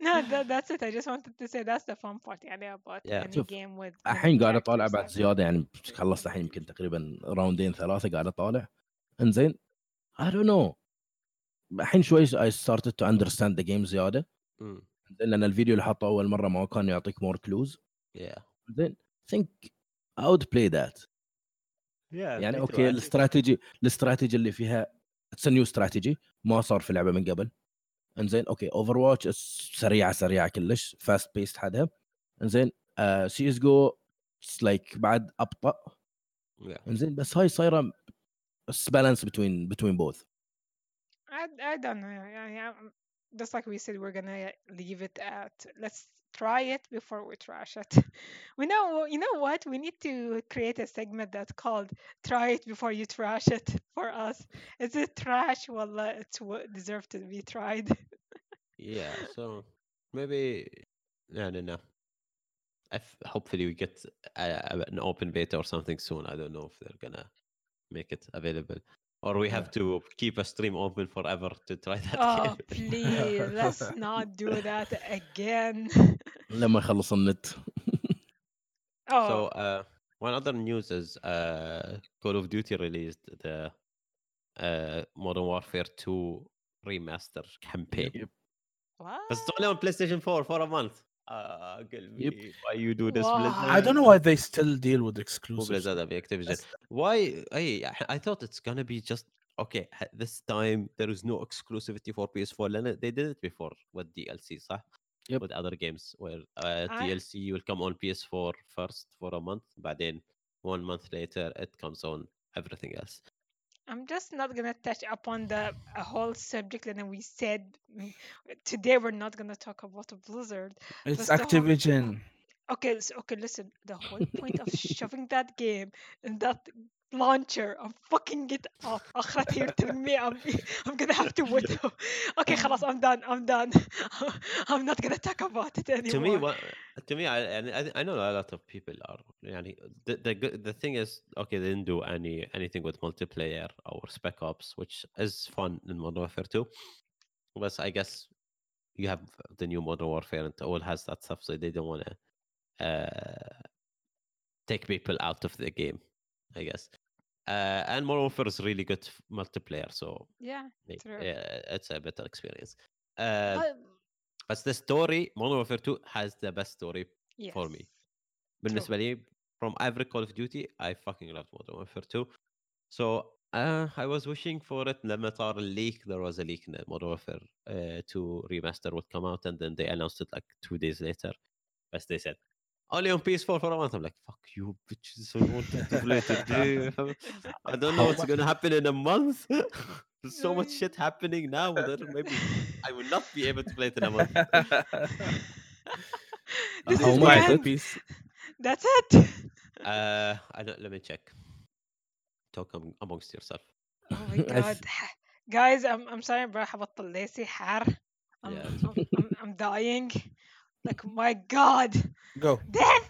no, that, that's it. I just wanted to say that's the fun part يعني about Yeah. any شوف، game with الحين قاعد اطالع بعد. زياده يعني خلصت الحين يمكن تقريبا راوندين ثلاثة قاعد اطالع انزين I don't know الحين شوي I started to understand the game زياده Mm, لأن الفيديو اللي حطه اول مره ما كان يعطيك مور كلوز yeah then think I would play that yeah يعني أوكي الاستراتيجي الاستراتيجي اللي فيها اتس نيو استراتيجي ما صار في لعبه من قبل انزين اوكي اوفر واتش سريعه سريعه كلش فاست بيست حدها انزين سي اس جو لايك بعد ابطا yeah انزين بس هاي صايره بالانس بتوين بتوين بوث I, I don't know. يعني um, just like we said, we're gonna leave it at let's try it before we trash it. We know, you know what? We need to create a segment that's called "Try it before you trash it" for us. Is it trash? Well, it's what deserve to be tried. yeah so maybe no no no if hopefully we get a, a- an open beta or something soon i don't know if they're gonna make it available or we have to keep a stream open forever to try that oh, game please, let's not do that again. لما يخلص النت Oh, So uh, one other news is uh, Call of Duty released the uh, Modern Warfare 2 remaster campaign. Yep. what? But it's only on PlayStation 4 for a month. Uh, Yep. me, why you do this, Wow. Blizzard? I don't know why they still deal with Who exclusives. Blizzard أبي Activision. That's- Why? Hey, I- I thought it's gonna be just okay. h- This time there is no exclusivity for PS4. لأن They did it before with DLC, صح? Yep. With other games where uh, I- DLC will come on PS4 first for a month, بعدين one month later it comes on everything else. I'm just not gonna touch upon the a whole subject and then we said mm, today we're not gonna talk about a Blizzard. It's First of all- Activision. Okay, so, okay, listen. The whole point of shoving that game in that launcher, I'm fucking it off. آخرتها you're telling me I'm I'm gonna have to wait. okay, خلاص, I'm done. I'm done. I'm not gonna talk about it anymore. to me what to me I, and I I know a lot of people are يعني the, the good- the thing is okay they didn't do any anything with multiplayer or spec ops which is fun in modern warfare 2 but i guess you have the new modern warfare and it all has that stuff so they don't want to uh take people out of the game i guess uh and modern warfare is really good f- multiplayer so yeah. like, True. yeah, it's a better experience uh Uh, but the story modern warfare 2 has the best story yes. for me. بالنسبه لي from every Call of Duty I fucking loved Modern Warfare 2 so uh, I was wishing for it لما صار leak there was a leak in Modern Warfare uh, 2 remaster would come out and then they announced it like two days later but they said only on PS4 for a month I'm like fuck you bitches so what to play today I don't know what's gonna happen in a month there's so much shit happening now that maybe I will not be able to play it in a month This How is the much end. piece. That's it. uh, I don't, let me check talk am- amongst yourself Oh my I god. th- Guys, I'm I'm sorry بروح ابطل ليسي حار. I'm, Yeah, I'm, I'm, I'm dying. Like my god. Go. Death.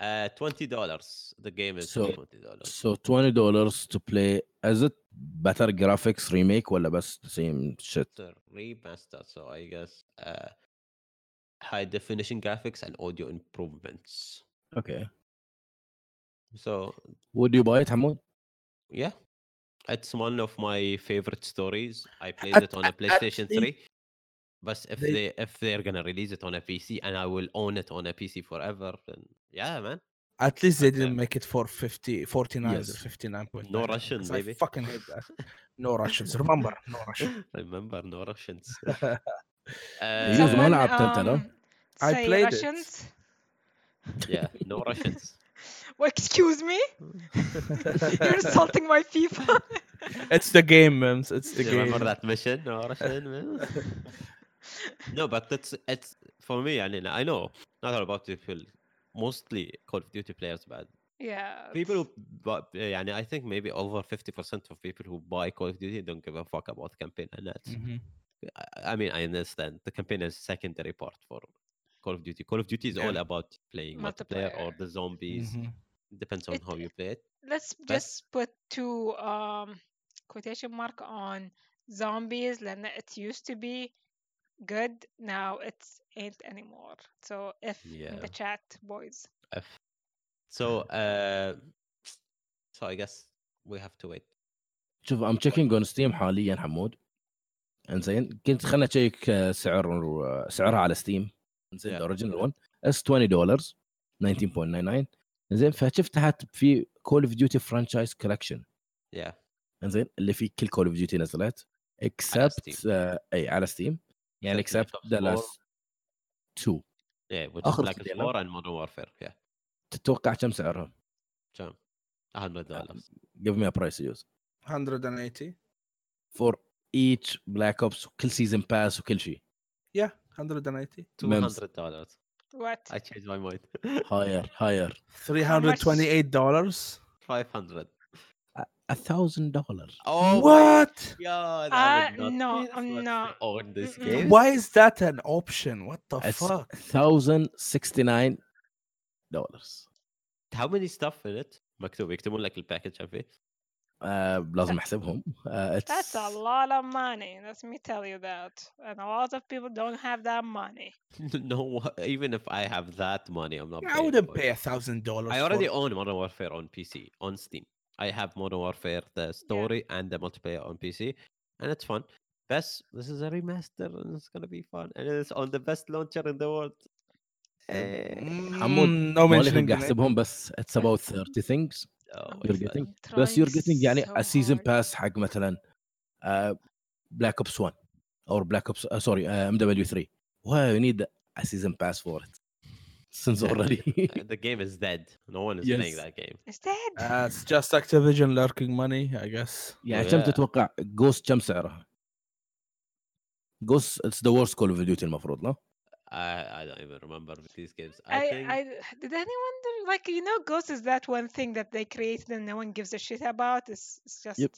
Uh, twenty dollars. The game is So- twenty dollars. So 20 dollars to play is it better graphics remake ولا بس the same shit The remaster, so I guess uh, high definition graphics and audio improvements. okay So would you buy it حمود yeah, it's one of my favorite stories. I played At- it on a at PlayStation least Three. But if they- they if they're gonna release it on a PC and I will own it on a PC forever, then yeah, man. At least they Okay. didn't make it for 50, 49 or Yes. 59. No Russian, I baby. fucking hate that. No Russians. Remember, no Russian. Remember, no Russians. يوز ما Uh, لعبت أنت، لا؟ I say played it. Russians. yeah, no Russians. Well, excuse me? You're insulting my people. it's the game, Mims. It's the Do you game. remember that mission or Russian? no, but it's it's for me. I mean, I know not all about people. Mostly Call of Duty players, but yeah. people who, but yeah, I think maybe over fifty percent of people who buy Call of Duty don't give a fuck about campaign, and that's. Mhm. I- I mean, I understand the campaign is secondary part for Call of Duty. Call of Duty is all about playing multiplayer or the zombies. Mhm. Depends on It- how you play it. Let's just put two um quotation mark on zombies and it used to be good now it's ain't anymore so if in Yeah. the chat boys F. So, uh, so I guess we have to wait. شوف ام تشيكينج اون ستيم حاليا حمود انزين كنت خلنا اشيك آه، سعر آه، سعرها على ستيم انزين Yeah. الاوريجنال 1 اس 20 دولار 19.99 زين فشفت تحت في كول اوف ديوتي فرانشايز كولكشن Yeah. انزين اللي فيه كل كول اوف ديوتي نزلت اكسبت Steam. اي على ستيم يعني Except Black اكسبت Ops دالاس 2 Yeah, which is آخر Black Ops تريلر. 4 and Modern Warfare. Yeah. تتوقع كم سعرها؟ كم؟ 100 dollars. give me a price يوز 180 for each black ops كل سيزون باس وكل شيء yeah 180 Mems. 200 dollars. what I changed my mind. هاير هاير 328 dollars 500. a thousand dollars Oh what my god! Uh, I would not no, pay um, this much no. to own this Mm-mm. game. why is that an option what the It's fuck thousand sixty nine dollars How many stuff in it? مكتوب يكتبون لك الباكج كم فيه؟ آه لازم احسبهم آه it's that's a lot of money let me tell you that and a lot of people don't have that money no, even if I have that money, I'm not. I paying wouldn't for pay it. a thousand dollars I already own Modern Warfare on PC on Steam. I have Modern Warfare, the story and the multiplayer on PC, and it's fun. Best, this is a remaster, and it's gonna be fun, and it's on the best launcher in the world. Eh, حمود no ما mentioning لي the name. احسبهم بس it's about 30 things oh, you're it's getting fun. I'm بس you're trying getting يعني so a season hard. pass حق مثلا بلاك اوبس 1 or black ops uh, sorry ام دبليو 3 why you need a season pass for it since already Uh, the game is dead. No one is playing Yes. that game. is that Uh, it's just Activision lurking money, I guess. يعني كم Yeah. تتوقع جوست كم سعرها؟ جوست اتس ذا worst كول اوف ديوتي المفروض لا؟ I, I don't even remember these games. I, I, think I did anyone do like you know Ghost is that one thing that they created and no one gives a shit about it's, it's just Yep.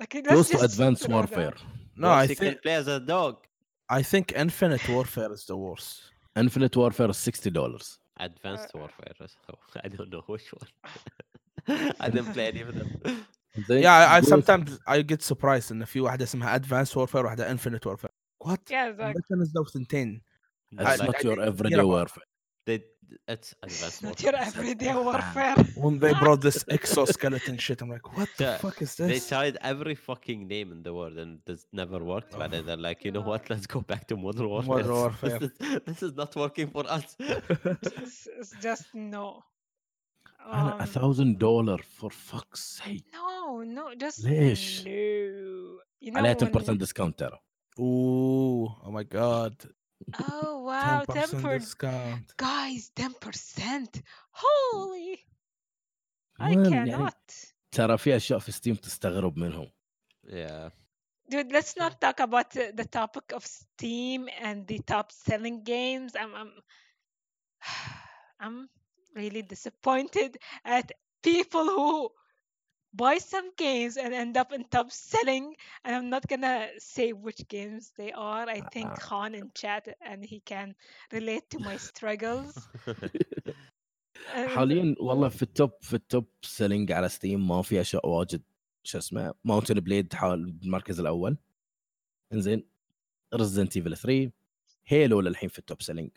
like let's Ghost just Advanced throw that. Warfare No, Ghost, I you think can play as a dog. I think Infinite Warfare is the worst. انفنت وارفير 60 دولار ادفانسد وارفير I don't know which one I don't play any of them yeah I sometimes I get surprised ان في واحدة اسمها ادفانس وورفير واحدة انفنت وورفير وات؟ متى نزلوا ثنتين؟ That's not your everyday warfare. they, it's Advanced not Warfare. your everyday warfare When they brought this exoskeleton shit, I'm like, what the Yeah, fuck is They this? tried every fucking name in the world and this never worked. But then they're like, you know what? Let's go back to Modern Warfare. Modern This- Warfare. This is, this is not working for us. it's, it's just no انا Um, 1000 دولار for fuck's sake no no just ليش؟ no you know عليها when 10% ديسكاونت ترى Ooh, oh my god. oh wow 10% tempered discount. guys 10% holy I Man, يعني cannot ترى في اشياء في ستيم تستغرب منهم yeah. Dude, let's not talk about uh, the topic of Steam and the top selling games. I'm, I'm, I'm really disappointed at people who buy some games and end up in top selling. And I'm not gonna say which games they are. I think Uh, Khan in chat and he can relate to my struggles. حاليا والله في التوب في التوب سيلينج على ستيم ما في أشياء واجد شو اسمه ماونتن بليد حال بالمركز الأول إنزين ريزدنت ايفل 3 هيلو للحين في التوب سيلينج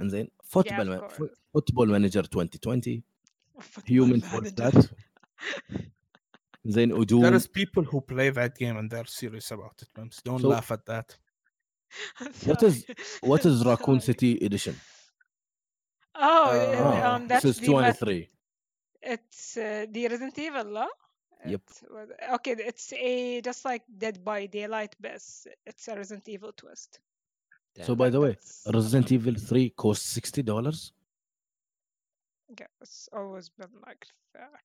إنزين فوتبول. فوتبول مانجر 2020 Football هيومن manager. فورس ذات زين There ودوم is people who play that game and they're serious about it, man. Don't So- laugh at that. I'm What is- sorry. وات از I'm راكون sorry. سيتي اديشن Oh, Ah, um, that's this is the Vat- 23 It's uh, the Resident Evil, no? Yep. It's what- okay, it's a just like Dead by Daylight, but it's- it's a Resident Evil twist. So Yeah. by the way, That's- Resident Evil 3 costs 60 dollars yeah, it's always been like that.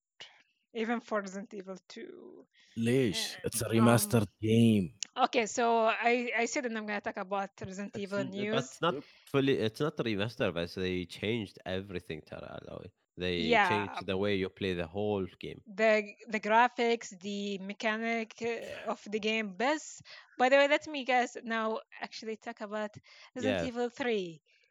even for Resident Evil 2. ليش؟ Uh, اتس um, ريماستر جيم Okay, so I I said that I'm gonna talk about Resident It's Evil n- But news. it's not fully. It's not a remaster, but they changed everything. Tara, Aloy. They Yeah. changed the way you play the whole game. the the graphics, the mechanic uh, of the game. Best. By the way, let me guys now actually talk about Resident Yeah. Evil 3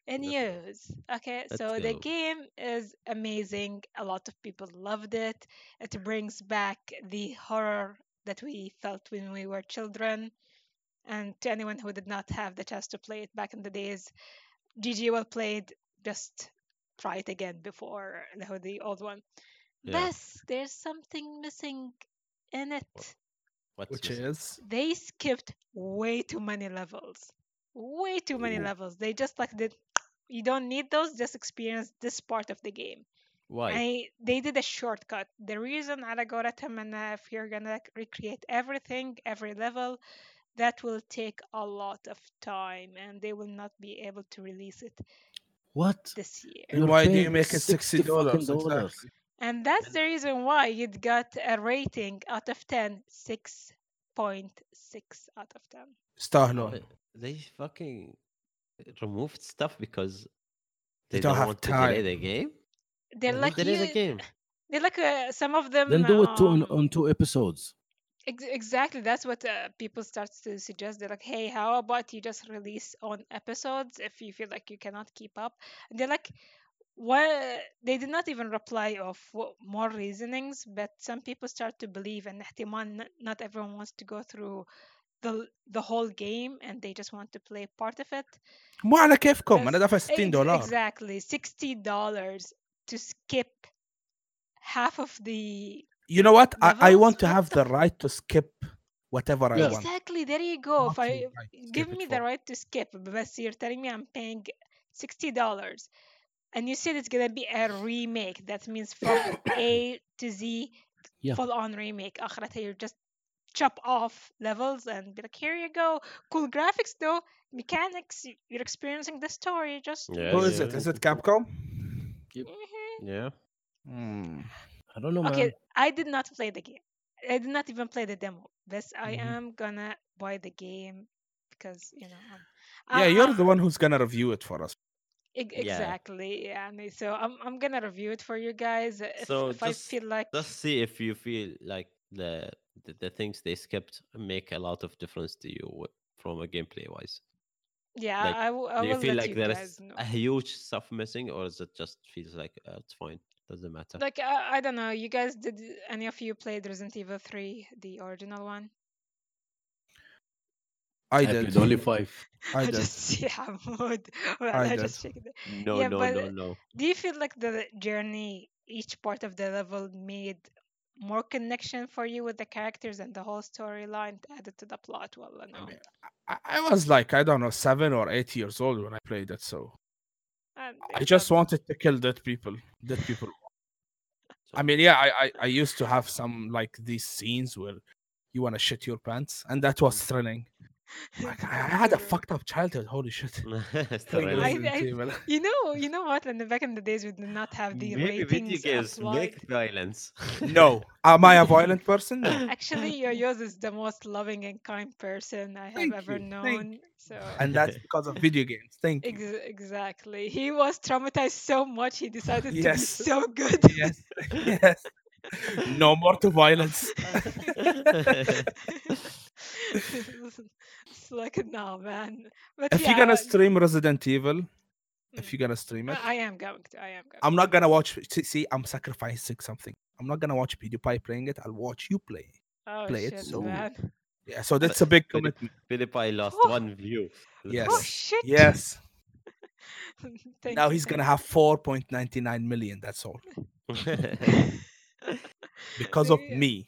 and Let's- news. Okay, let's so the go. game is amazing. A lot of people loved it. It brings back the horror that we felt when we were children. And to anyone who did not have the chance to play it back in the days, GG well played. Just try it again before the, the old one. Yeah. But there's something missing in it. What's Which missing? is They skipped way too many levels. Way too many Ooh. levels. They just like did. You don't need those. Just experience this part of the game. Why? I, they did a shortcut. The reason Aragora and if you're gonna recreate everything, every level, that will take a lot of time, and they will not be able to release it. What? This year. And why do you make it sixty dollars? And that's the reason why you'd got a rating out of 10, 6.6 out of 10. Star no. They fucking removed stuff because they, they don't, don't, have want time. to delay the game. They're like delay you, the game. They're like uh, some of them. Then do it two on, um, on two episodes. Exactly, that's what uh, people start to suggest. They're like, "Hey, how about you just release on episodes if you feel like you cannot keep up?" And they're like, well, they did not even reply of more reasonings, but some people start to believe, and not everyone wants to go through the the whole game and they just want to play part of it. مو على كيفكم Yes. انا دافع 60 Ex- دولار Exactly. Sixty dollars to skip half of the You know what? I, I Levels? want to What have the the right to skip whatever I Yeah. want. Exactly. There you go. If What I you right skip give it me for. the right to skip, but you're telling me I'm paying sixty dollars, and you said it's gonna be a remake. That means from A to Z, Yeah. full on remake. آخرتها you just chop off levels and be like, here you go. Cool graphics though, mechanics. y- You're experiencing the story. Just Yeah, Who is yeah. it? Is it Capcom? Mhm. Yeah. Hmm. I don't know, man. Okay, I did not play the game. I did not even play the demo. But I Mhm. am gonna buy the game because you know. I'm, Yeah, I- you're I- the one who's gonna review it for us. Ex- Yeah. Exactly. Yeah. and So I'm I'm gonna review it for you guys. uh, If, So if I just- feel like Let's see if you feel like the the, the things they skipped make a lot of difference to you from a gameplay wise. yeah, like, I, w- I Do you feel let like you there know. a huge stuff missing, or is it just feels like uh, it's fine? Doesn't matter. Like I, I don't know. You guys did any of you played Resident Evil 3, the original one? I I did. played only five. I did. just see Hamoud. Well, I I, just checked it. no, yeah, no, but- no, no. Do you feel like the journey, each part of the level, made more connection for you with the characters and the whole storyline added to the plot? Well, or I, mean, I, I was like, I don't know, seven or eight years old when I played it, so And I just not- wanted to kill dead people. Dead people. I mean, yeah, I, I, I used to have some like these scenes where you want to shit your pants, and that was mm. thrilling. Like, I, I had a fucked up childhood. Holy shit. It's Playing really- I- I- You know, you know what? In the back in the days, we did not have the Maybe video ratings games applied. make violence. no, am I a violent person? No. Actually, your yours is the most loving and kind person I have Thank ever you, known. thank So And that's because of video games. Thank you. ex- exactly, he was traumatized so much he decided to be so good. Yes, yes. No more to violence. It's like no, man. But If yeah, you're gonna stream Resident Evil, if Mm. you're gonna stream it, I am going to. I am going. I'm not gonna watch. see- See, I'm sacrificing something. I'm not gonna watch PewDiePie playing it. I'll watch you play. it. oh play it, so- man. Yeah, so that's a big Philip- commitment. PewDiePie lost Oh. one view. Yes. Oh shit. Yes. Thank Now you, he's gonna have 4.99 million. That's all because of me.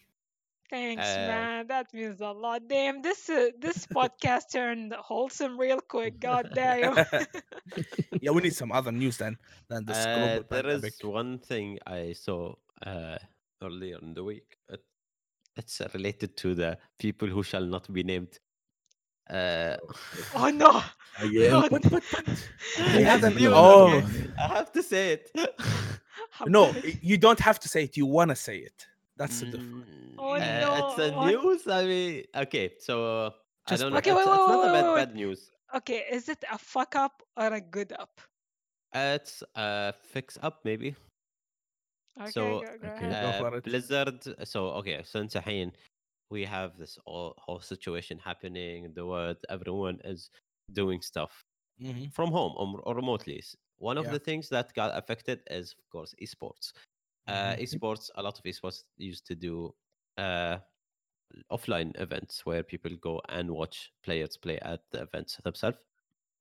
Thanks, Uh, man. That means a lot. Damn, this uh, this podcast turned wholesome real quick. God damn. yeah, we need some other news then than this Uh, global pandemic. is one thing I saw uh, earlier in the week. It, it's uh, related to the people who shall not be named. Uh, oh no. Again? Oh, But, but, but, I have to- oh. I have to say it. no, you don't have to say it. You wanna say it. That's the difference. Mm, Oh, uh, It's a no. news. I mean, okay, so I Just- don't know. Okay, it's, wait, it's wait, not wait, a wait, bad, wait. bad news. Okay, is it a fuck up or a good up? Uh, it's a fix up maybe. Okay, So, go, go okay. ahead. go Uh, for it. Blizzard. So okay, so انت الحين we have this all, whole situation happening in the world. Everyone is doing stuff Mhm. from home or, or remotely. S- One of Yeah. the things that got affected is, of course, esports. Uh, Mhm. esports, a lot of esports used to do uh, offline events where people go and watch players play at the events themselves.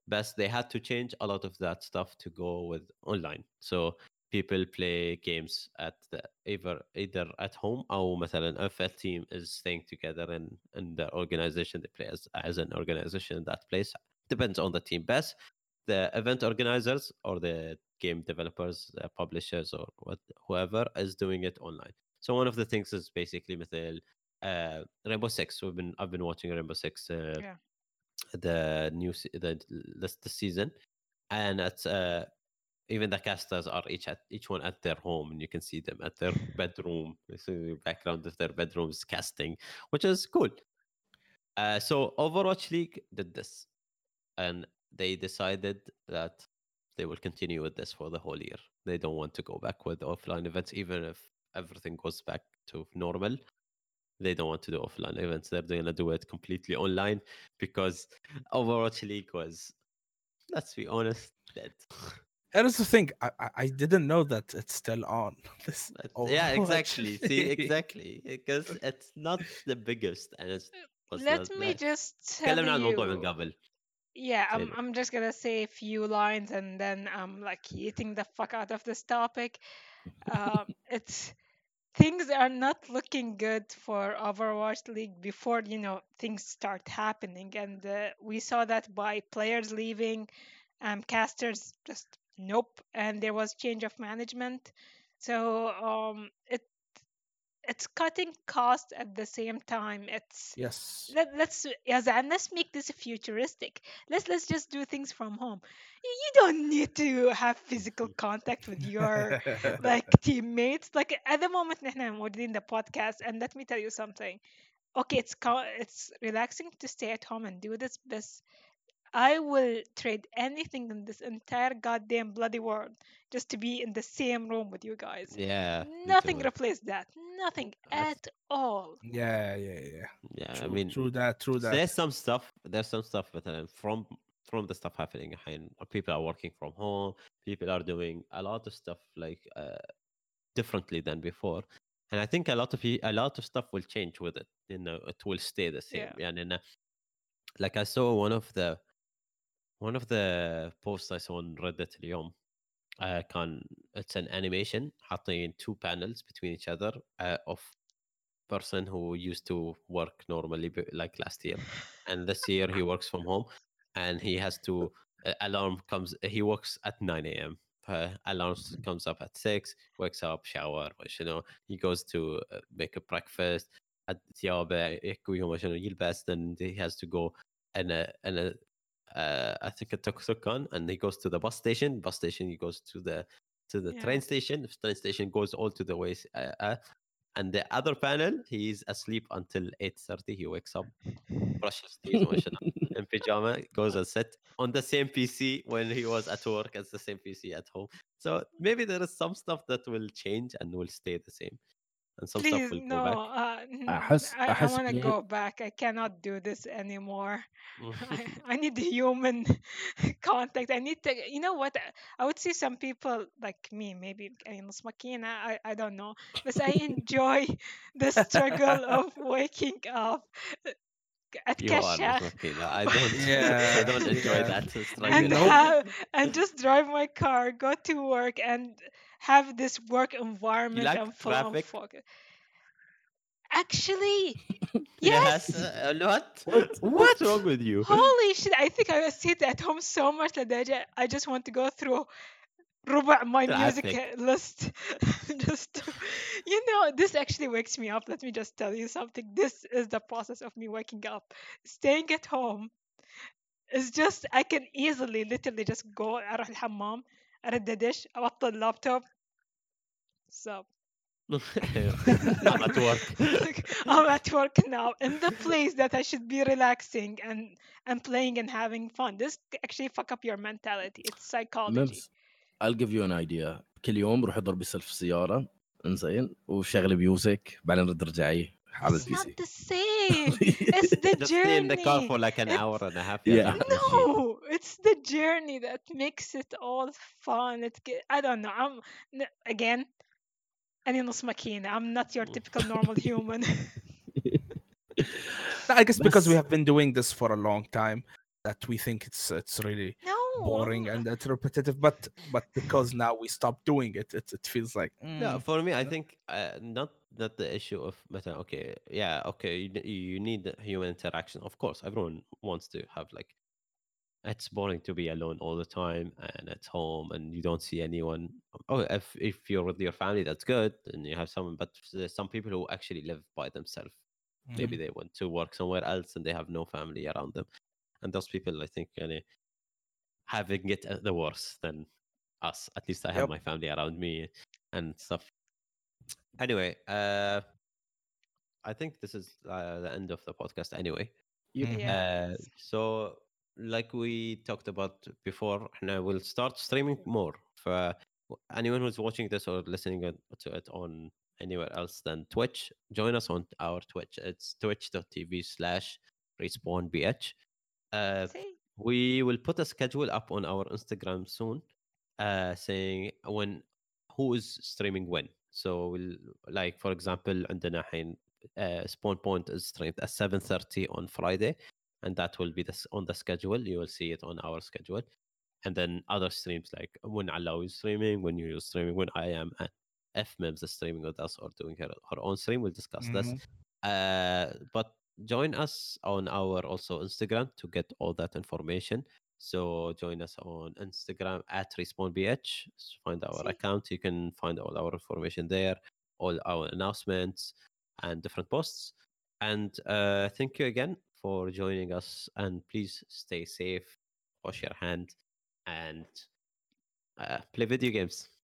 But they had to change a lot of that stuff to go with online. So people play games at the, either either at home or مثلا if a team is staying together in, in the organization they play as, as an organization in that place depends on the team best the event organizers or the game developers the publishers or what, whoever is doing it online so one of the things is basically مثل uh, Rainbow Six we've been I've been watching Rainbow Six uh, Yeah. the new se- the, the the season and it's uh even the casters are each at each one at their home and you can see them at their bedroom you see the background of their bedrooms casting which is cool uh, so overwatch league did this and they decided that they will continue with this for the whole year. They don't want to go back with offline events, even if everything goes back to normal. They don't want to do offline events. They're going to do it completely online because Overwatch League was, let's be honest, dead. And it's the thing, I, I didn't know that it's still on. This yeah, exactly. See, exactly. Because it's not the biggest and it's uh, Let me just tell you. Yeah, I'm. I'm just gonna say a few lines and then I'm like eating the fuck out of this topic. Um, it's things are not looking good for Overwatch League before you know things start happening, and uh, we saw that by players leaving, um, casters just nope, and there was change of management. So um, it it's cutting costs at the same time. It's yes. let, us yes and let's make this futuristic. Let's let's just do things from home. You don't need to have physical contact with your like teammates. Like at the moment we're doing the podcast and let me tell you something. Okay it's it's relaxing to stay at home and do this but I will trade anything in this entire goddamn bloody world just to be in the same room with you guys. Yeah. Nothing replaced that. Nothing That's... at all. Yeah, yeah, yeah. Yeah, true, I mean, true that, true that. There's some stuff. There's some stuff that um, from from the stuff happening. Uh, people are working from home. People are doing a lot of stuff like uh, differently than before. And I think a lot of a lot of stuff will change with it. You know, it will stay the same. Yeah. And in a, uh, like I saw one of the one of the posts I saw on Reddit اليوم uh, كان it's an animation حاطين two panels between each other uh, of person who used to work normally b- like last year and this year he works from home and he has to uh, alarm comes he works at 9 a.m uh, alarm s- comes up at 6 wakes up shower you know he goes to uh, make a breakfast at ثيابه يكوي وما شنو يلبس then he has to go and a and a uh, I think a tuk tuk on, and he goes to the bus station. Bus station, he goes to the to the yeah. train station. The train station goes all to the way. Uh, uh, and the other panel, he's asleep until eight thirty. He wakes up, brushes teeth, in pajama, goes and sit on the same PC when he was at work as the same PC at home. So maybe there is some stuff that will change and will stay the same and some Please, stuff will no. go back Uh, n- أحس- I, I أحس want to إن- go back. I cannot do this anymore. I, I need human contact. I need to, you know what? I would see some people like me, maybe يعني نص ماكينة, I, I don't know. But I enjoy the struggle of waking up. you are أتكشف Makina. I don't Yeah, I don't enjoy yeah. that and struggle. know- have and just drive my car, go to work, and have this work environment like and full on traffic? focus. Actually, Yes. yes. uh, what? What? What's wrong with you? Holy shit! I think I sit at home so much that I ju- I just want to go through ربع my music Traffic. uh, list. just to- you know, this actually wakes me up. Let me just tell you something. This is the process of me waking up. Staying at home is just I can easily, literally, just go أروح الحمام أرد دش أبطل اللابتوب. So I'm at work. I'm at work now in the place that I should be relaxing and and playing and having fun. This c- actually fuck up your mentality. It's psychology. ممس I'll give you an idea كل يوم روح اضرب يصير في السياره انزين وشغلي ميوزك بعدين رد رجعي على It's البي not سي the same. It's the Just stay in the car journey. for like an It's- hour and a half. Yeah. that's it. No, it's the journey that makes it all fun. It ge- I don't know. I'm n- again. أنا نص ماكينة. I'm not your typical normal human. No, I guess because we بس- have been doing this for a long time that we think it's it's really no. boring and it's repetitive. But but because now we stopped doing it, it, it feels like No, mm, for me, I think uh, not not the issue of meta. Okay, yeah, okay, you, you need the human interaction. Of course, everyone wants to have like. It's boring to be alone all the time and at home, and you don't see anyone. Oh, if if you're with your family, that's good, and you have someone. But there's some people who actually live by themselves. Maybe they went to work somewhere else and they have no family around them, and those people, I think, yani, having it uh, the worse than us. At least I have Yep. my family around me and stuff. Anyway, uh, I think this is uh, the end of the podcast. Anyway, Mhm. uh, so like we talked about before, now we'll start streaming more. For anyone who's watching this or listening to it on anywhere else than Twitch, join us on our Twitch. It's twitch.tv slash respawnbh. Uh, See? we will put a schedule up on our Instagram soon, uh, saying when who is streaming when. So we'll like for example, عندنا الحين uh, Spawn Point is streamed at 7:30 on Friday, and that will be this on the schedule. You will see it on our schedule, and then other streams like when Allow is streaming, when you're streaming, when I am and F Mims is streaming with us or doing her, her own stream. We'll discuss this. Mhm. Uh, but join us on our also Instagram to get all that information. So join us on Instagram at respawnbh. Find our See. account. You can find all our information there, all our announcements and different posts. And uh, thank you again for joining us. And please stay safe, wash your hand, and uh, play video games.